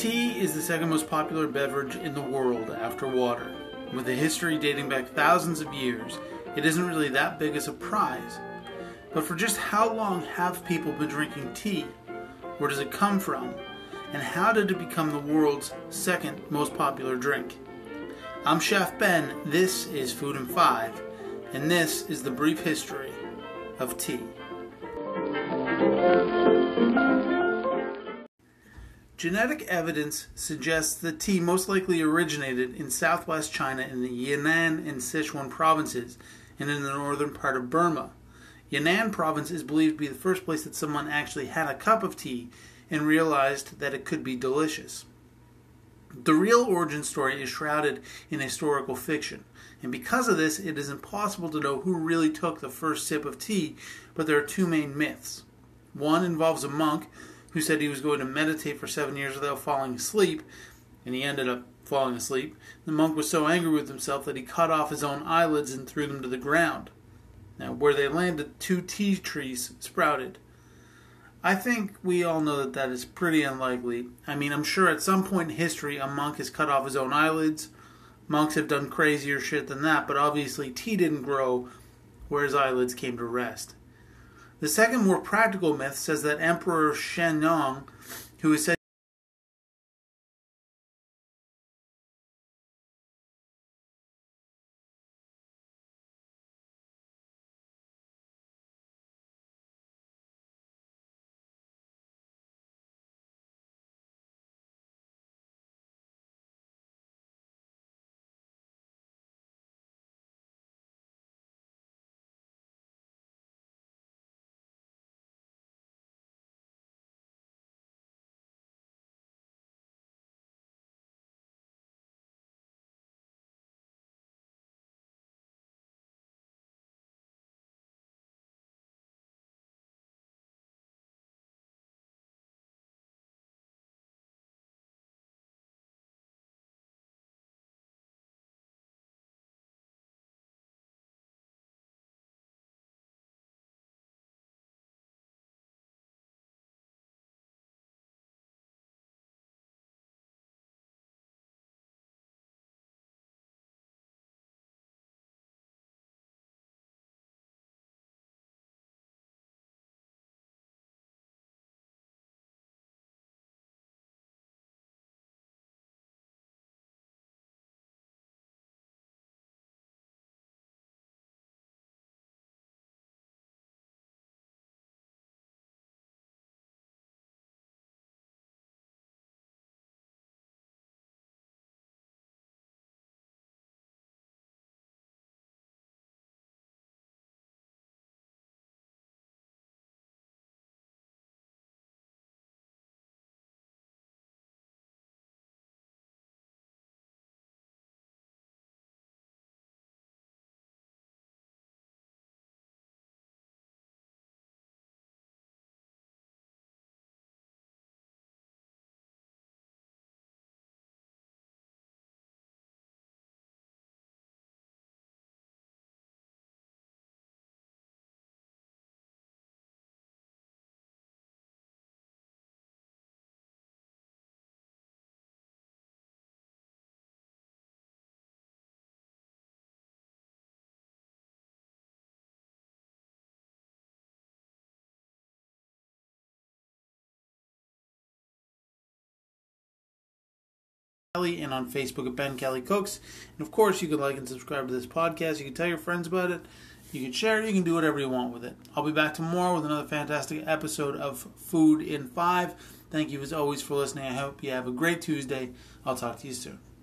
is the second most popular beverage in the world after water. With a history dating back thousands of years, it isn't really that big a surprise. But for just how long have people been drinking tea? Where does it come from? And how did it become the world's second most popular drink? I'm Chef Ben, this is Food in 5, and this is the brief history of tea. Genetic evidence suggests that tea most likely originated in southwest China in the Yunnan and Sichuan provinces and in the northern part of Burma. Yunnan province is believed to be the first place that someone actually had a cup of tea and realized that it could be delicious. The real origin story is shrouded in historical fiction, and because of this, it is impossible to know who really took the first sip of tea, but there are two main myths. One involves a monk who said he was going to meditate for seven years without falling asleep, and he ended up falling asleep. The monk was so angry with himself that he cut off his own eyelids and threw them to the ground. Now, where they landed, two tea trees sprouted. I think we all know that that is pretty unlikely. I mean, I'm sure at some point in history a monk has cut off his own eyelids. Monks have done crazier shit than that, but obviously tea didn't grow where his eyelids came to rest. The second, more practical myth says that Emperor Shennong, who is said Kelly and on Facebook at Ben Kelly Cooks. And of course, you can like and subscribe to this podcast. You can tell your friends about it. You can share it. You can do whatever you want with it. I'll be back tomorrow with another fantastic episode of Food in Five. Thank you as always for listening. I hope you have a great Tuesday. I'll talk to you soon.